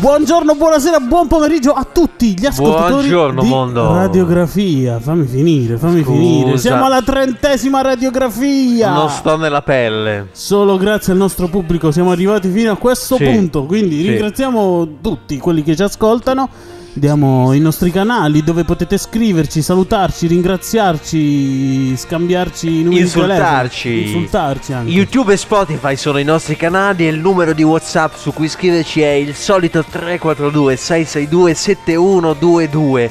buongiorno, buonasera, buon pomeriggio a tutti gli ascoltatori Buongiorno, di mondo. Radiografia. Fammi finire, fammi Scusa. finire. Siamo alla trentesima radiografia. Non sto nella pelle. Solo grazie al nostro pubblico siamo arrivati fino a questo Sì. punto. Quindi Sì. ringraziamo tutti quelli che ci ascoltano. Diamo i nostri canali dove potete scriverci, salutarci, ringraziarci, scambiarci i numeri di Insultarci. telefono. Insultarci anche. YouTube e Spotify sono i nostri canali e il numero di WhatsApp su cui scriverci è il solito 342 662 7122.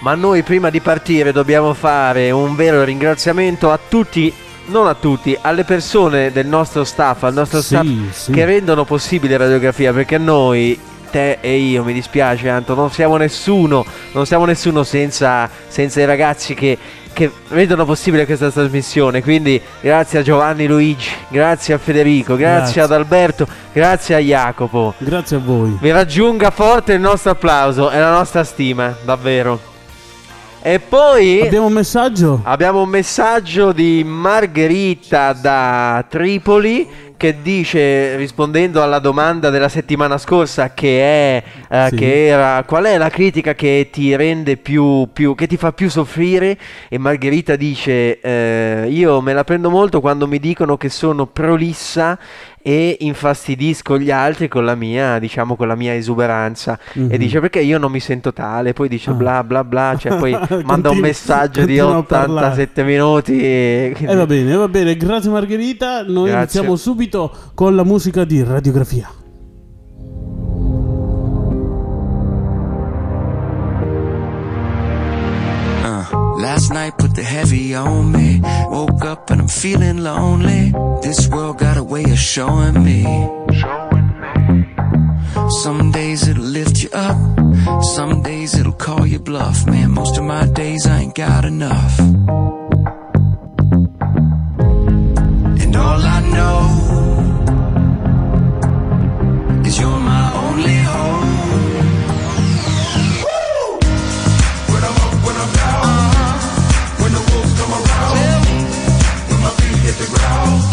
Ma noi prima di partire dobbiamo fare un vero ringraziamento a tutti, non a tutti, alle persone del nostro staff, al nostro Sì, staff sì. che rendono possibile radiografia perché noi te e io mi dispiace Anto non siamo nessuno non siamo nessuno senza, senza i ragazzi che, che rendono possibile questa trasmissione quindi grazie a Giovanni Luigi grazie a Federico grazie, Grazie. ad Alberto grazie a Jacopo Grazie a voi. vi raggiunga forte il nostro applauso e la nostra stima davvero e poi Abbiamo un messaggio? Abbiamo un messaggio di Margherita da Tripoli che dice, rispondendo alla domanda della settimana scorsa, che è eh, Sì. che era qual è la critica che ti rende più, più che ti fa più soffrire? E Margherita dice: eh, Io me la prendo molto quando mi dicono che sono prolissa e infastidisco gli altri con la mia, diciamo, con la mia esuberanza. Mhm. E dice perché io non mi sento tale, poi dice Ah. bla bla bla, cioè poi manda un messaggio di continua a parlare. 87 minuti. E... E va bene, va bene, grazie Margherita. Noi Grazie. iniziamo subito con la musica di radiografia. Uh, last night put the heavy on me. Woke up and I'm feeling lonely. This world got a way of showing me. Some days it'll lift you up. Some days it'll call you bluff. Man, most of my days I ain't got enough. The ground.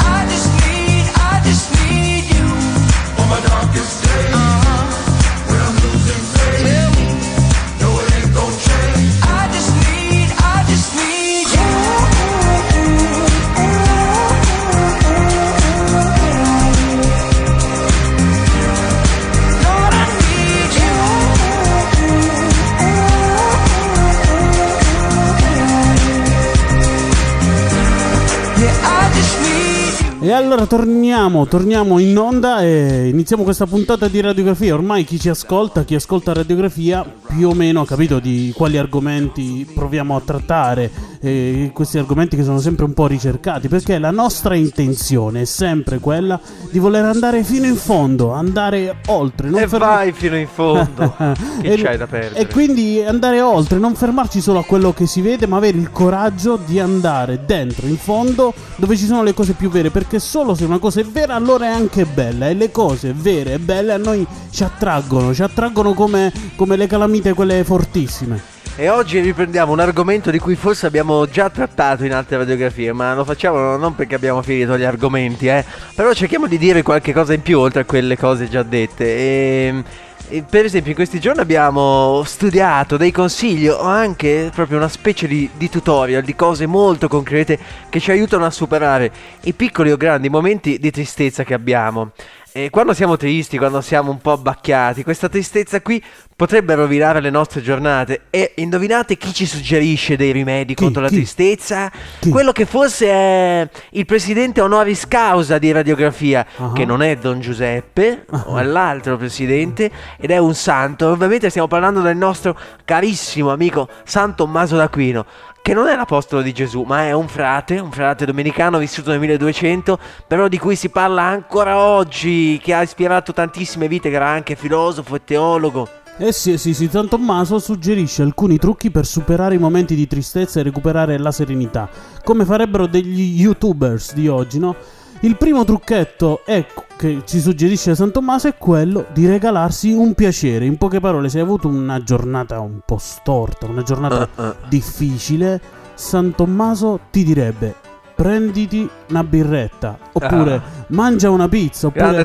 Allora torniamo, torniamo in onda e iniziamo questa puntata di radiografia. Ormai chi ci ascolta, chi ascolta radiografia, più o meno ha capito di quali argomenti proviamo a trattare. eh, questi argomenti che sono sempre un po' ricercati, perché la nostra intenzione è sempre quella di voler andare fino in fondo, andare oltre. Non E ferma- vai fino in fondo. che E- c'hai da perdere? E quindi andare oltre, non fermarci solo a quello che si vede, ma avere il coraggio di andare dentro, in fondo, dove ci sono le cose più vere. Perché solo se una cosa è vera, allora è anche bella. E le cose vere e belle a noi ci attraggono, ci attraggono come, come le calamite, quelle fortissime. E oggi riprendiamo un argomento di cui forse abbiamo già trattato in altre radiografie, ma lo facciamo non perché abbiamo finito gli argomenti, eh. Però cerchiamo di dire qualche cosa in più oltre a quelle cose già dette. E, e per esempio in questi giorni abbiamo studiato dei consigli o anche proprio una specie di, di tutorial di cose molto concrete che ci aiutano a superare i piccoli o grandi momenti di tristezza che abbiamo. E quando siamo tristi, quando siamo un po' abbacchiati, questa tristezza qui potrebbe rovinare le nostre giornate. E indovinate chi ci suggerisce dei rimedi Chi? contro la Chi? tristezza? Chi? Quello che forse è il presidente honoris causa di radiografia, Ah. che non è Don Giuseppe, o è l'altro presidente, ed è un santo. Ovviamente stiamo parlando del nostro carissimo amico San Tommaso d'Aquino. Che non è l'apostolo di Gesù, ma è un frate, un frate domenicano vissuto nel 1200, però di cui si parla ancora oggi, che ha ispirato tantissime vite, che era anche filosofo e teologo. Eh sì, sì, sì, San Tommaso suggerisce alcuni trucchi per superare i momenti di tristezza e recuperare la serenità, come farebbero degli youtubers di oggi, no? Il primo trucchetto è, che ci suggerisce San Tommaso è quello di regalarsi un piacere. In poche parole, se hai avuto una giornata un po' storta, una giornata Uh, uh. difficile, San Tommaso ti direbbe prenditi una birretta, oppure Ah. mangia una pizza, oppure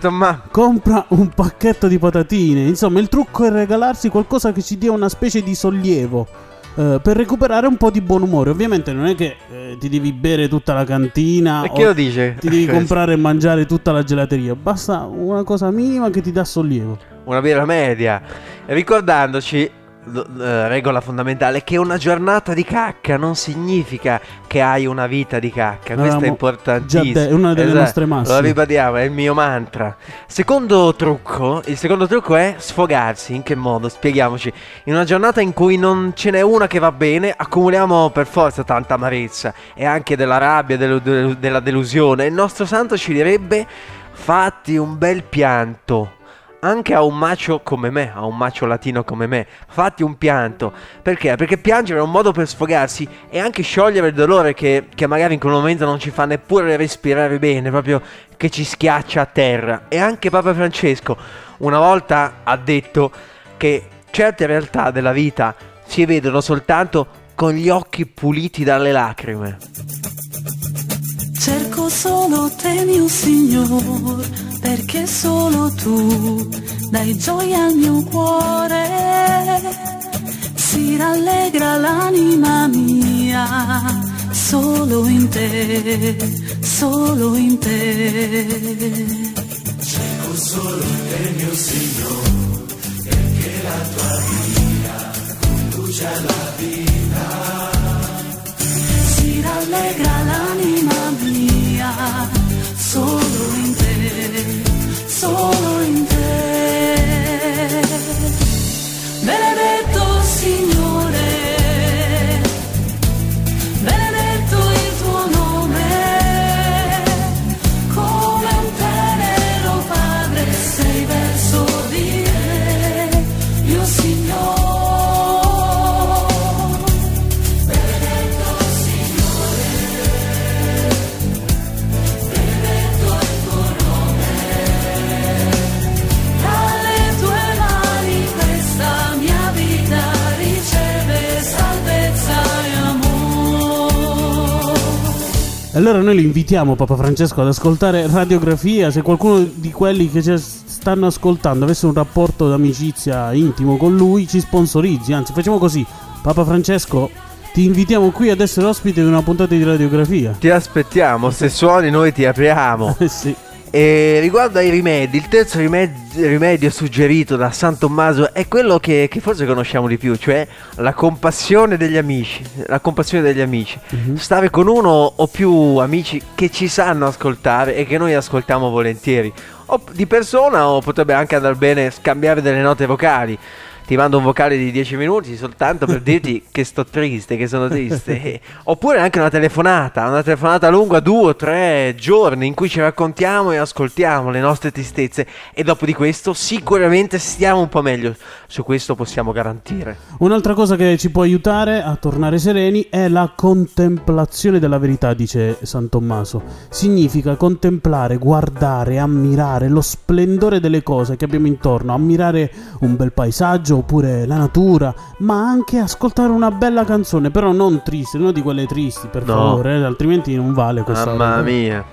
compra un pacchetto di patatine. Insomma, il trucco è regalarsi qualcosa che ci dia una specie di sollievo. eh, per recuperare un po' di buon umore. Ovviamente non è che eh, ti devi bere tutta la cantina. E o chi lo dice? Ti devi comprare e mangiare tutta la gelateria. Basta una cosa minima che ti dà sollievo. Una birra media. Ricordandoci, regola fondamentale, che una giornata di cacca non significa che hai una vita di cacca. Questo è Avevamo importantissimo. già de- è una delle Esatto, nostre massime. Lo ribadiamo, è il mio mantra. Secondo trucco, il secondo trucco è sfogarsi. In che modo? Spieghiamoci. In una giornata in cui non ce n'è una che va bene, accumuliamo per forza tanta amarezza e anche della rabbia, delu- delu- della delusione. Il nostro santo ci direbbe: fatti un bel pianto. Anche a un macio come me, a un macio latino come me, fatti un pianto. Perché? Perché piangere è un modo per sfogarsi e anche sciogliere il dolore che, che magari in quel momento non ci fa neppure respirare bene, proprio che ci schiaccia a terra. E anche Papa Francesco una volta ha detto che certe realtà della vita si vedono soltanto con gli occhi puliti dalle lacrime. Cerco solo te, mio Signor, perché solo tu dai gioia al mio cuore. Si rallegra l'anima mia, solo in te, solo in te. si rallegra l'anima mia, solo in te, solo in allora noi li invitiamo, Papa Francesco, ad ascoltare Radiografia. Se qualcuno di quelli che ci stanno ascoltando avesse un rapporto d'amicizia intimo con lui, ci sponsorizzi. Anzi, facciamo così. Papa Francesco, ti invitiamo qui ad essere ospite di una puntata di Radiografia. Ti aspettiamo, se suoni noi ti apriamo. Sì. E riguardo ai rimedi, il terzo rimed- rimedio suggerito da San Tommaso è quello che, che forse conosciamo di più, cioè la compassione degli amici. La compassione degli amici. Mhm. Stare con uno o più amici che ci sanno ascoltare e che noi ascoltiamo volentieri. O di persona o potrebbe anche andare bene scambiare delle note vocali. Ti mando un vocale di 10 minuti soltanto per dirti che sto triste, che sono triste. Oppure anche una telefonata, una telefonata lunga, due o tre giorni in cui ci raccontiamo e ascoltiamo le nostre tristezze. E dopo di questo sicuramente stiamo un po' meglio. Su questo possiamo garantire. Un'altra cosa che ci può aiutare a tornare sereni è la contemplazione della verità, dice San Tommaso. Significa contemplare, guardare, ammirare lo splendore delle cose che abbiamo intorno, ammirare un bel paesaggio oppure la natura, ma anche ascoltare una bella canzone, però non triste, non di quelle tristi, per No. favore, eh, altrimenti non vale questa Mamma roba. mia.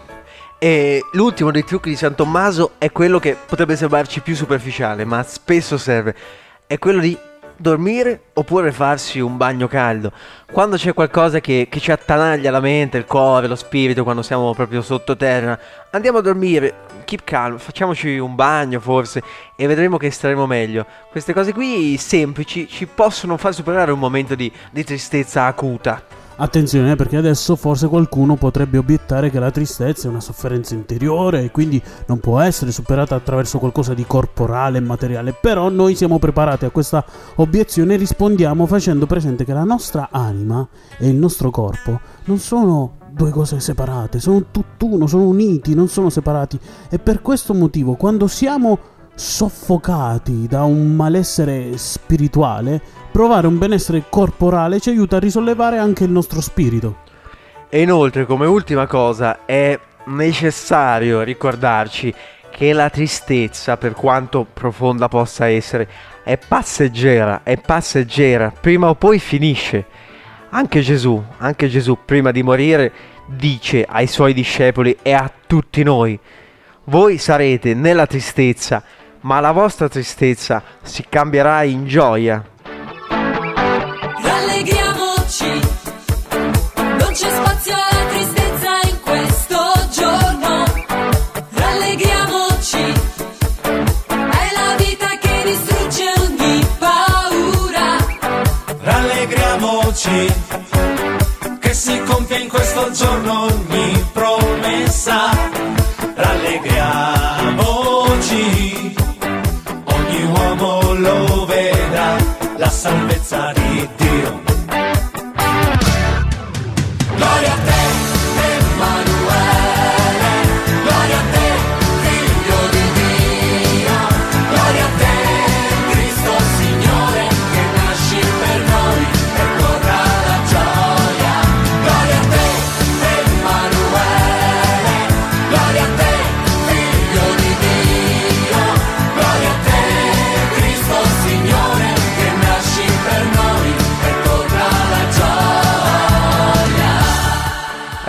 E l'ultimo dei trucchi di San Tommaso è quello che potrebbe sembrarci più superficiale, ma spesso serve. È quello di dormire oppure farsi un bagno caldo. Quando c'è qualcosa che, che ci attanaglia la mente, il cuore, lo spirito, quando siamo proprio sottoterra, andiamo a dormire, keep calm, facciamoci un bagno forse e vedremo che staremo meglio. Queste cose qui semplici ci possono far superare un momento di, di tristezza acuta. Attenzione eh, perché adesso forse qualcuno potrebbe obiettare che la tristezza è una sofferenza interiore e quindi non può essere superata attraverso qualcosa di corporale e materiale, però noi siamo preparati a questa obiezione e rispondiamo facendo presente che la nostra anima e il nostro corpo non sono due cose separate, sono tutt'uno, sono uniti, non sono separati. E per questo motivo quando siamo soffocati da un malessere spirituale, provare un benessere corporale ci aiuta a risollevare anche il nostro spirito. E inoltre, come ultima cosa, è necessario ricordarci che la tristezza, per quanto profonda possa essere, è passeggera, è passeggera, prima o poi finisce. Anche Gesù, anche Gesù, prima di morire, dice ai suoi discepoli e a tutti noi, voi sarete nella tristezza, ma la vostra tristezza si cambierà in gioia. Rallegriamoci, non c'è spazio alla tristezza in questo giorno. Rallegriamoci, è la vita che distrugge ogni paura. Rallegriamoci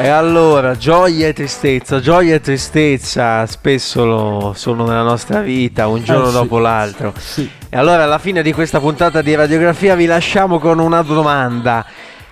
E allora, gioia e tristezza, gioia e tristezza spesso lo sono nella nostra vita, un giorno sì. dopo l'altro. Sì. E allora alla fine di questa puntata di radiografia vi lasciamo con una domanda.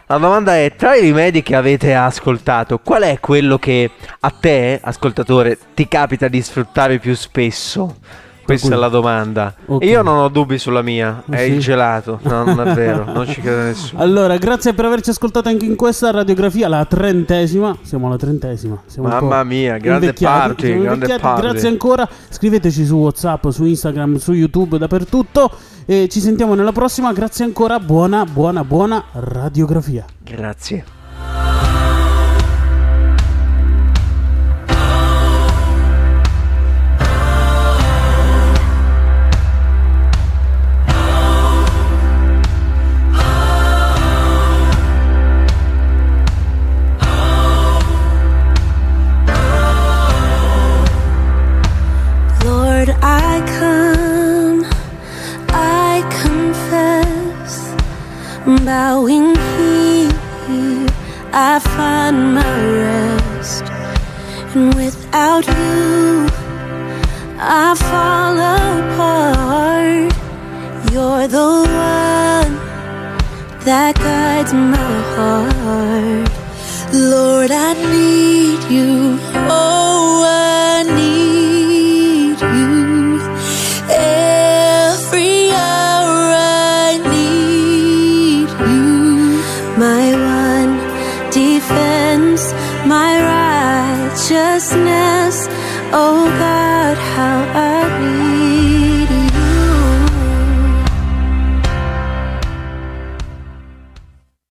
La domanda è, tra i rimedi che avete ascoltato, qual è quello che a te, ascoltatore, ti capita di sfruttare più spesso? Questa è Tranquillo. la domanda. Ok. E io non ho dubbi sulla mia, Ah, è sì? il gelato. No, non è vero, non ci crede nessuno. Allora, grazie per averci ascoltato anche in questa radiografia, la trentesima. Siamo alla trentesima. Siamo Mamma mia, grande party. Grazie ancora. Scriveteci su WhatsApp, su Instagram, su YouTube, dappertutto. E ci sentiamo nella prossima. Grazie ancora. Buona, buona, buona radiografia. Grazie. Bowing here, I find my rest. And without you, I fall apart. You're the one that guides my heart. Lord, I need you.